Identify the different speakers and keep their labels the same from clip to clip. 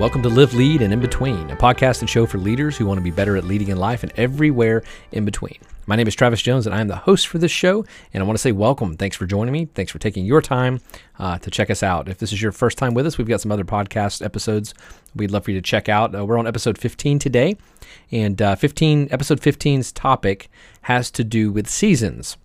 Speaker 1: Welcome to Live, Lead, and In Between, a podcast and show for leaders who want to be better at leading in life and everywhere in between. My name is Travis Jones, and I am the host for this show. And I want to say welcome. Thanks for joining me. Thanks for taking your time uh, to check us out. If this is your first time with us, we've got some other podcast episodes we'd love for you to check out. Uh, we're on episode 15 today, and uh, 15 episode 15's topic has to do with seasons.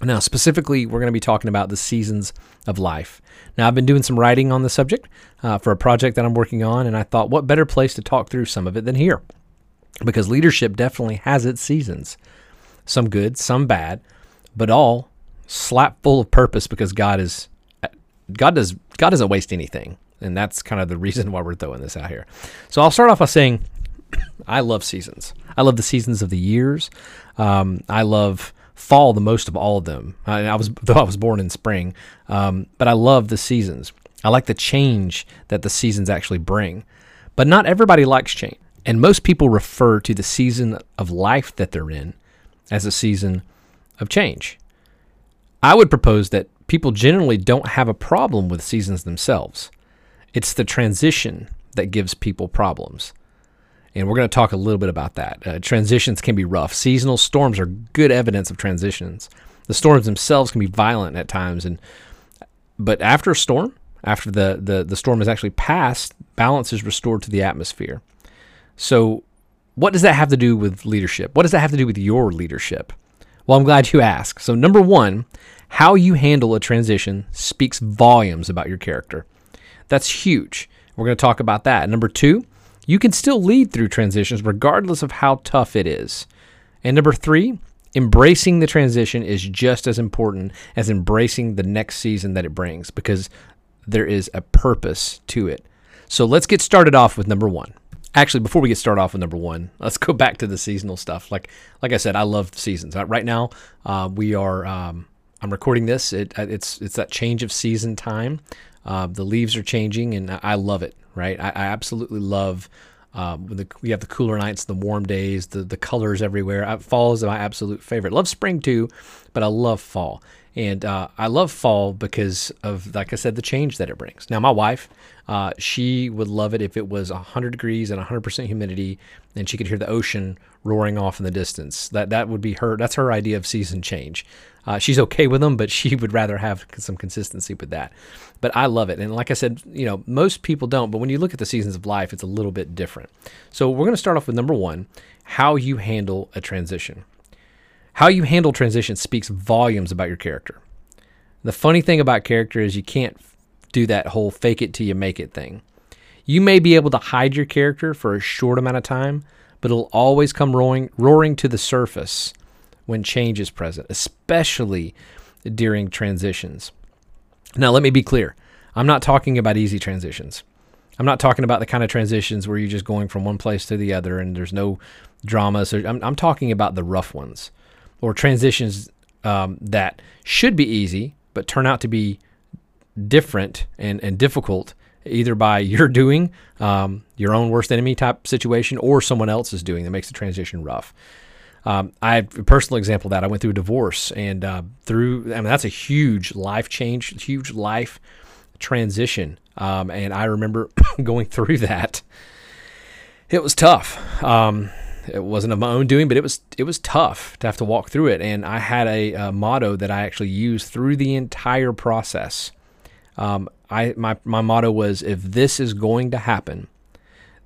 Speaker 1: Now, specifically, we're going to be talking about the seasons of life. Now, I've been doing some writing on the subject uh, for a project that I'm working on, and I thought, what better place to talk through some of it than here? Because leadership definitely has its seasons some good, some bad, but all slap full of purpose because God is God does God doesn't waste anything. And that's kind of the reason why we're throwing this out here. So I'll start off by saying I love seasons. I love the seasons of the years. Um, I love fall the most of all of them. I, I was though I was born in spring, um, but I love the seasons. I like the change that the seasons actually bring. But not everybody likes change, and most people refer to the season of life that they're in as a season of change. I would propose that people generally don't have a problem with seasons themselves. It's the transition that gives people problems. And we're going to talk a little bit about that. Uh, transitions can be rough. Seasonal storms are good evidence of transitions. The storms themselves can be violent at times, and but after a storm, after the, the, the storm has actually passed, balance is restored to the atmosphere. So, what does that have to do with leadership? What does that have to do with your leadership? Well, I'm glad you asked. So, number one, how you handle a transition speaks volumes about your character. That's huge. We're going to talk about that. Number two, you can still lead through transitions regardless of how tough it is. And number three, embracing the transition is just as important as embracing the next season that it brings because there is a purpose to it. So let's get started off with number one. Actually, before we get started off with number one, let's go back to the seasonal stuff. Like, like I said, I love seasons. Right now, uh, we are. Um, I'm recording this. It, it's it's that change of season time. Uh, the leaves are changing, and I love it. Right, I, I absolutely love um, the, we have the cooler nights, the warm days, the the colors everywhere. Fall is my absolute favorite. Love spring too, but I love fall, and uh, I love fall because of, like I said, the change that it brings. Now, my wife, uh, she would love it if it was 100 degrees and 100% humidity, and she could hear the ocean roaring off in the distance. That that would be her. That's her idea of season change. Uh, she's okay with them, but she would rather have some consistency with that. But I love it. And like I said, you know, most people don't, but when you look at the seasons of life, it's a little bit different. So we're going to start off with number one how you handle a transition. How you handle transition speaks volumes about your character. The funny thing about character is you can't do that whole fake it till you make it thing. You may be able to hide your character for a short amount of time, but it'll always come roaring, roaring to the surface when change is present, especially during transitions. Now, let me be clear I'm not talking about easy transitions. I'm not talking about the kind of transitions where you're just going from one place to the other and there's no drama. So I'm, I'm talking about the rough ones or transitions um, that should be easy but turn out to be different and, and difficult either by your doing, um, your own worst enemy type situation, or someone else is doing that makes the transition rough. Um, I have a personal example of that I went through a divorce and uh, through, I mean, that's a huge life change, huge life transition. Um, and I remember going through that. It was tough. Um, it wasn't of my own doing, but it was it was tough to have to walk through it. And I had a, a motto that I actually used through the entire process. Um, I my my motto was if this is going to happen,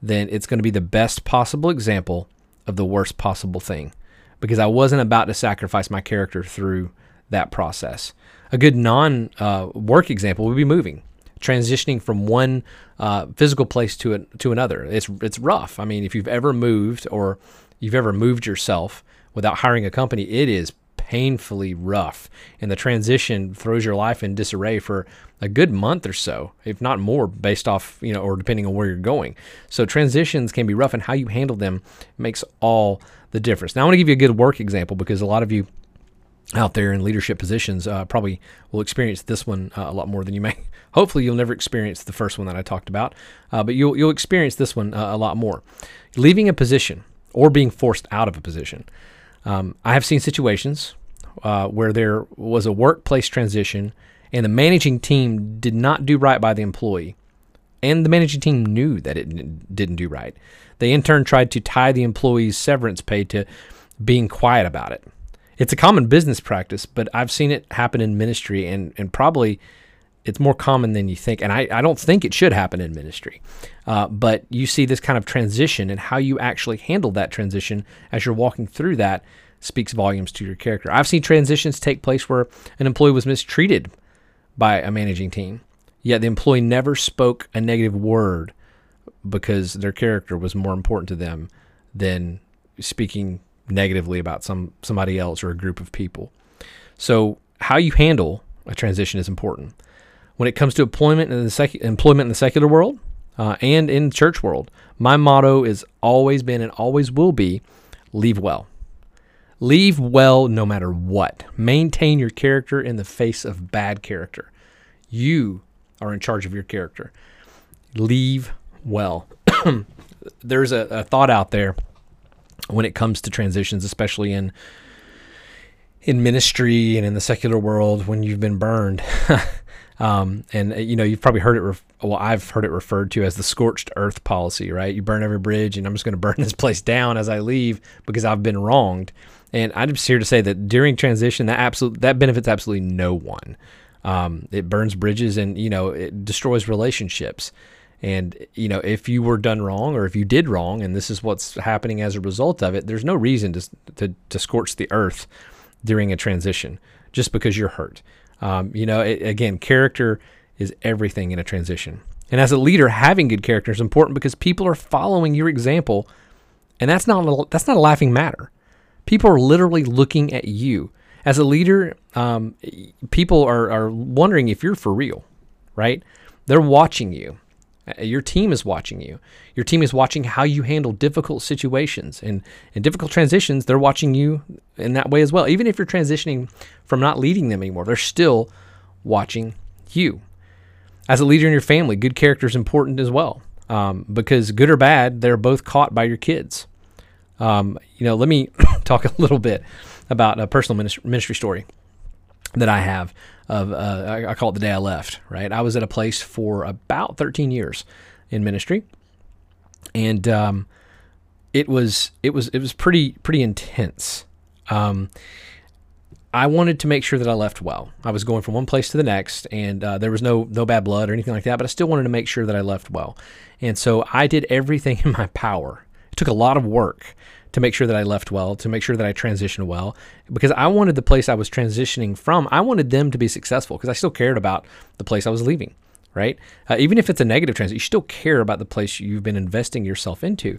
Speaker 1: then it's going to be the best possible example of the worst possible thing because I wasn't about to sacrifice my character through that process. A good non uh, work example would be moving, transitioning from one uh, physical place to a, to another. It's it's rough. I mean, if you've ever moved or you've ever moved yourself without hiring a company, it is painfully rough, and the transition throws your life in disarray for a good month or so, if not more, based off you know or depending on where you're going. So transitions can be rough, and how you handle them makes all the difference. Now, I want to give you a good work example because a lot of you out there in leadership positions uh, probably will experience this one uh, a lot more than you may. Hopefully, you'll never experience the first one that I talked about, uh, but you'll you'll experience this one uh, a lot more. Leaving a position or being forced out of a position. Um, I have seen situations uh, where there was a workplace transition and the managing team did not do right by the employee, and the managing team knew that it didn't do right. They in turn tried to tie the employee's severance pay to being quiet about it. It's a common business practice, but I've seen it happen in ministry and, and probably it's more common than you think. And I, I don't think it should happen in ministry. Uh, but you see this kind of transition and how you actually handle that transition as you're walking through that speaks volumes to your character. I've seen transitions take place where an employee was mistreated by a managing team, yet the employee never spoke a negative word because their character was more important to them than speaking negatively about some somebody else or a group of people. So how you handle a transition is important. When it comes to employment in the sec- employment in the secular world uh, and in the church world, my motto is always been and always will be: leave well. Leave well no matter what. Maintain your character in the face of bad character. You are in charge of your character. Leave well. There's a, a, thought out there when it comes to transitions, especially in in ministry and in the secular world, when you've been burned. um, and uh, you know you've probably heard it. Well, I've heard it referred to as the scorched earth policy, right? You burn every bridge, and I'm just going to burn this place down as I leave because I've been wronged. And I'm just here to say that during transition, that absolute that benefits absolutely no one. Um, it burns bridges and you know it destroys relationships. And you know if you were done wrong or if you did wrong, and this is what's happening as a result of it, there's no reason to to, to scorch the earth during a transition just because you're hurt. Um, you know, it, again, character is everything in a transition. And as a leader, having good character is important because people are following your example, and that's not a, that's not a laughing matter. People are literally looking at you. As a leader, um, people are, are wondering if you're for real, right? They're watching you. Uh, your team is watching you. Your team is watching how you handle difficult situations and, and difficult transitions. They're watching you in that way as well. Even if you're transitioning from not leading them anymore, they're still watching you. As a leader in your family, good character is important as well um, because good or bad, they're both caught by your kids. Um, you know, let me talk a little bit about a personal ministry, ministry story that I have. Of uh, I, call it the day I left. Right, I was at a place for about 13 years in ministry, and um, it was it was it was pretty pretty intense. Um, I wanted to make sure that I left well. I was going from one place to the next, and uh, there was no no bad blood or anything like that. But I still wanted to make sure that I left well, and so I did everything in my power. It took a lot of work to make sure that I left well, to make sure that I transitioned well, because I wanted the place I was transitioning from, I wanted them to be successful because I still cared about the place I was leaving, right? Uh, even if it's a negative transition, you still care about the place you've been investing yourself into.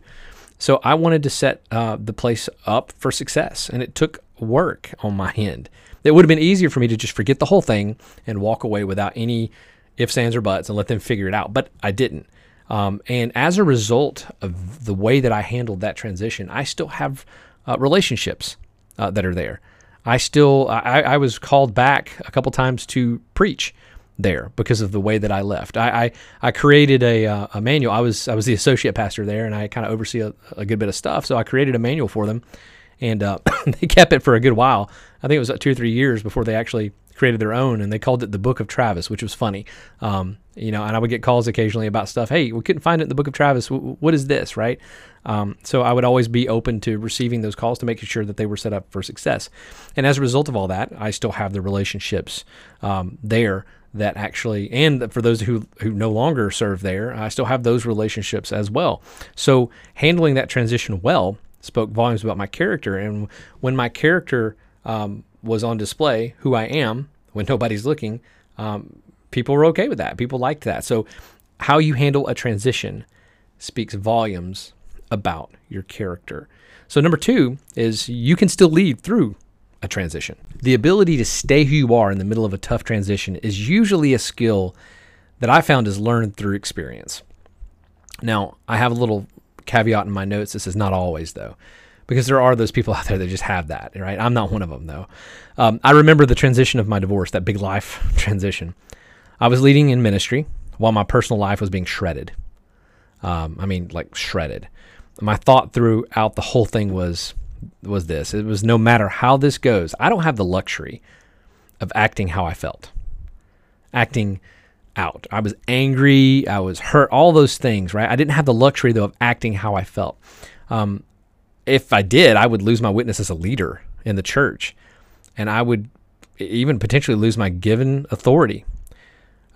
Speaker 1: So I wanted to set uh, the place up for success, and it took work on my end. It would have been easier for me to just forget the whole thing and walk away without any ifs, ands, or buts and let them figure it out, but I didn't. Um, and as a result of the way that I handled that transition, I still have uh, relationships uh, that are there. I still I, I, was called back a couple times to preach there because of the way that I left. I I, I created a, uh, a manual. I was I was the associate pastor there, and I kind of oversee a, a, good bit of stuff. So I created a manual for them, and uh, they kept it for a good while. I think it was two or three years before they actually created their own, and they called it the Book of Travis, which was funny. Um, you know, and I would get calls occasionally about stuff. Hey, we couldn't find it in the Book of Travis. what is this, right? Um, so I would always be open to receiving those calls to make sure that they were set up for success. And as a result of all that, I still have the relationships um, there that actually, and for those who who no longer serve there, I still have those relationships as well. So handling that transition well spoke volumes about my character. And when my character um, was on display, who I am when nobody's looking, um, people were okay with that. People liked that. So, how you handle a transition speaks volumes about your character. So, number two is you can still lead through a transition. The ability to stay who you are in the middle of a tough transition is usually a skill that I found is learned through experience. Now, I have a little caveat in my notes. This is not always, though because there are those people out there that just have that, right? I'm not one of them, though. Um, I remember the transition of my divorce, that big life transition. I was leading in ministry while my personal life was being shredded. Um, I mean, like shredded. My thought throughout the whole thing was was this: it was no matter how this goes, I don't have the luxury of acting how I felt, acting out. I was angry. I was hurt. All those things, right? I didn't have the luxury though of acting how I felt. Um, if I did, I would lose my witness as a leader in the church, and I would even potentially lose my given authority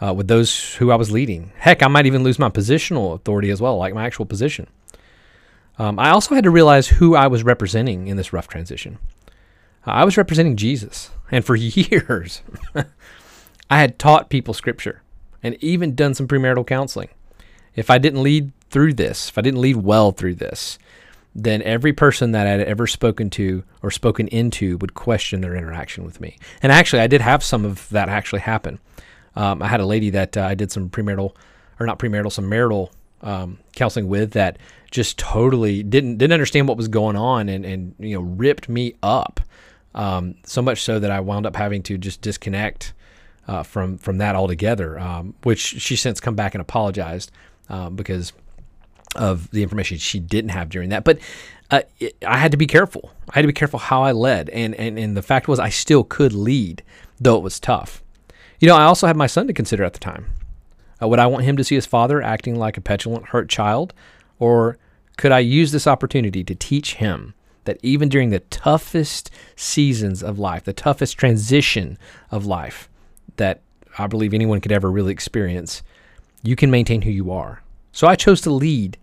Speaker 1: uh, with those who I was leading. Heck, I might even lose my positional authority as well, like my actual position. Um, I also had to realize who I was representing in this rough transition. I was representing Jesus, and for years, I had taught people Scripture and even done some premarital counseling. If I didn't lead through this, if I didn't lead well through this, then every person that I'd ever spoken to or spoken into would question their interaction with me. And actually, I did have some of that actually happen. Um, I had a lady that uh, I did some premarital, or not premarital, some marital um, counseling with that just totally didn't didn't understand what was going on and and you know ripped me up um, so much so that I wound up having to just disconnect uh, from from that altogether. Um, which she since come back and apologized um, because of the information she didn't have during that. But uh, it, I had to be careful. I had to be careful how I led, and and and the fact was I still could lead, though it was tough. You know, I also had my son to consider at the time. Uh, would I want him to see his father acting like a petulant, hurt child, or could I use this opportunity to teach him that even during the toughest seasons of life, the toughest transition of life that I believe anyone could ever really experience, you can maintain who you are. So I chose to lead,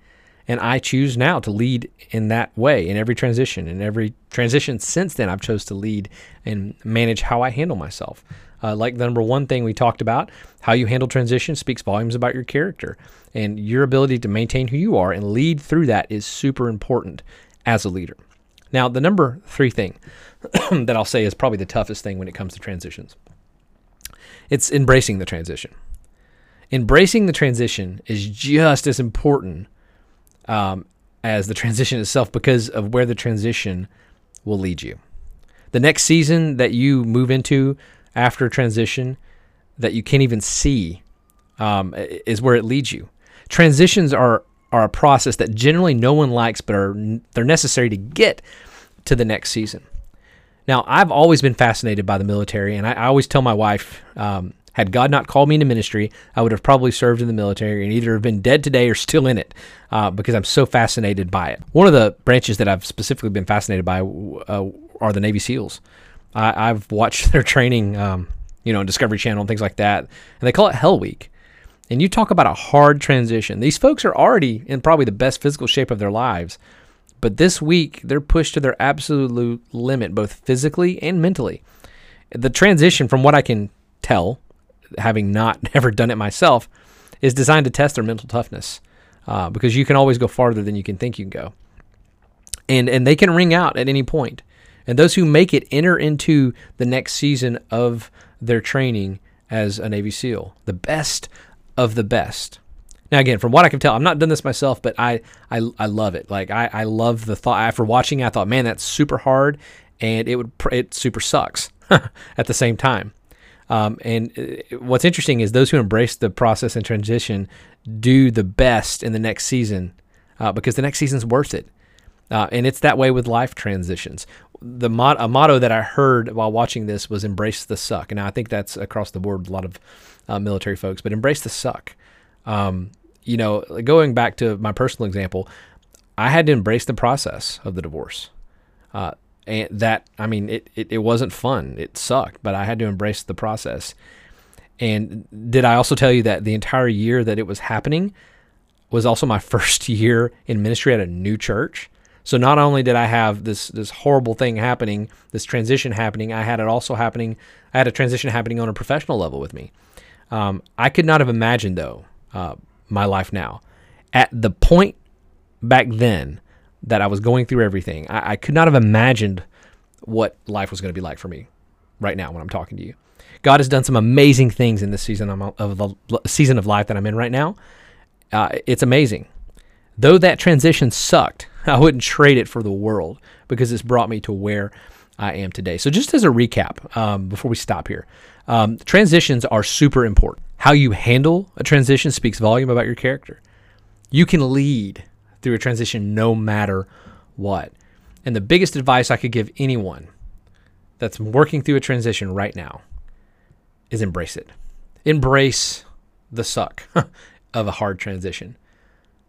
Speaker 1: and I choose now to lead in that way in every transition. In every transition since then, I've chose to lead and manage how I handle myself. Uh, like the number one thing we talked about, how you handle transition speaks volumes about your character. And your ability to maintain who you are and lead through that is super important as a leader. Now, the number three thing that I'll say is probably the toughest thing when it comes to transitions it's embracing the transition. Embracing the transition is just as important um, as the transition itself because of where the transition will lead you. The next season that you move into after transition that you can't even see um, is where it leads you. Transitions are are a process that generally no one likes, but are they're necessary to get to the next season. Now, I've always been fascinated by the military, and I, I always tell my wife, um, had God not called me into ministry, I would have probably served in the military and either have been dead today or still in it uh, because I'm so fascinated by it. One of the branches that I've specifically been fascinated by uh, are the Navy SEALs. I, have watched their training, um, you know, on Discovery Channel and things like that, and they call it Hell Week. And you talk about a hard transition. These folks are already in probably the best physical shape of their lives, but this week they're pushed to their absolute limit, both physically and mentally. The transition, from what I can tell, having not ever done it myself, is designed to test their mental toughness uh, because you can always go farther than you can think you can go. And, and they can ring out at any point. And those who make it enter into the next season of their training as a Navy SEAL, the best of the best. Now, again, from what I can tell, I'm not done this myself, but I I, I love it. Like I, I love the thought. After watching, I thought, man, that's super hard, and it would it super sucks at the same time. Um, and uh, what's interesting is those who embrace the process and transition do the best in the next season uh, because the next season's worth it. Uh, and it's that way with life transitions. The mot- a motto that I heard while watching this was "embrace the suck," and I think that's across the board. A lot of uh, military folks, but embrace the suck. Um, you know, going back to my personal example, I had to embrace the process of the divorce. Uh, and that, I mean, it, it, it wasn't fun. It sucked, but I had to embrace the process. And did I also tell you that the entire year that it was happening was also my first year in ministry at a new church? So not only did I have this this horrible thing happening, this transition happening, I had it also happening. I had a transition happening on a professional level with me. Um, I could not have imagined though uh, my life now at the point back then that I was going through everything. I, I could not have imagined what life was going to be like for me right now when I'm talking to you. God has done some amazing things in this season of the season of life that I'm in right now. Uh, it's amazing. Though that transition sucked, I wouldn't trade it for the world because it's brought me to where I am today. So, just as a recap, um, before we stop here, um, transitions are super important. How you handle a transition speaks volume about your character. You can lead through a transition no matter what. And the biggest advice I could give anyone that's working through a transition right now is embrace it. Embrace the suck of a hard transition.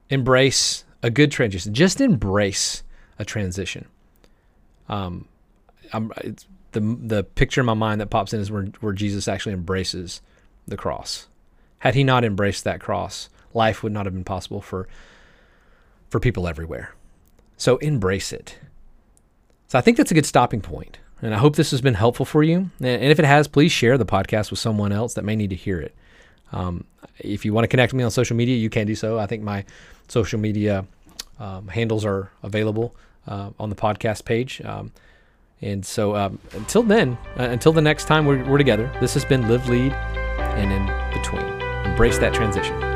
Speaker 1: Embrace a good transition. Just embrace a transition. Um, I'm, the the picture in my mind that pops in is where where Jesus actually embraces the cross. Had he not embraced that cross, life would not have been possible for for people everywhere. So embrace it. So I think that's a good stopping point. And I hope this has been helpful for you. And if it has, please share the podcast with someone else that may need to hear it. Um, if you want to connect with me on social media, you can do so. I think my social media um, handles are available uh, on the podcast page. Um, and so um, until then, uh, until the next time we're, we're together, this has been Live, Lead, and in between. Embrace that transition.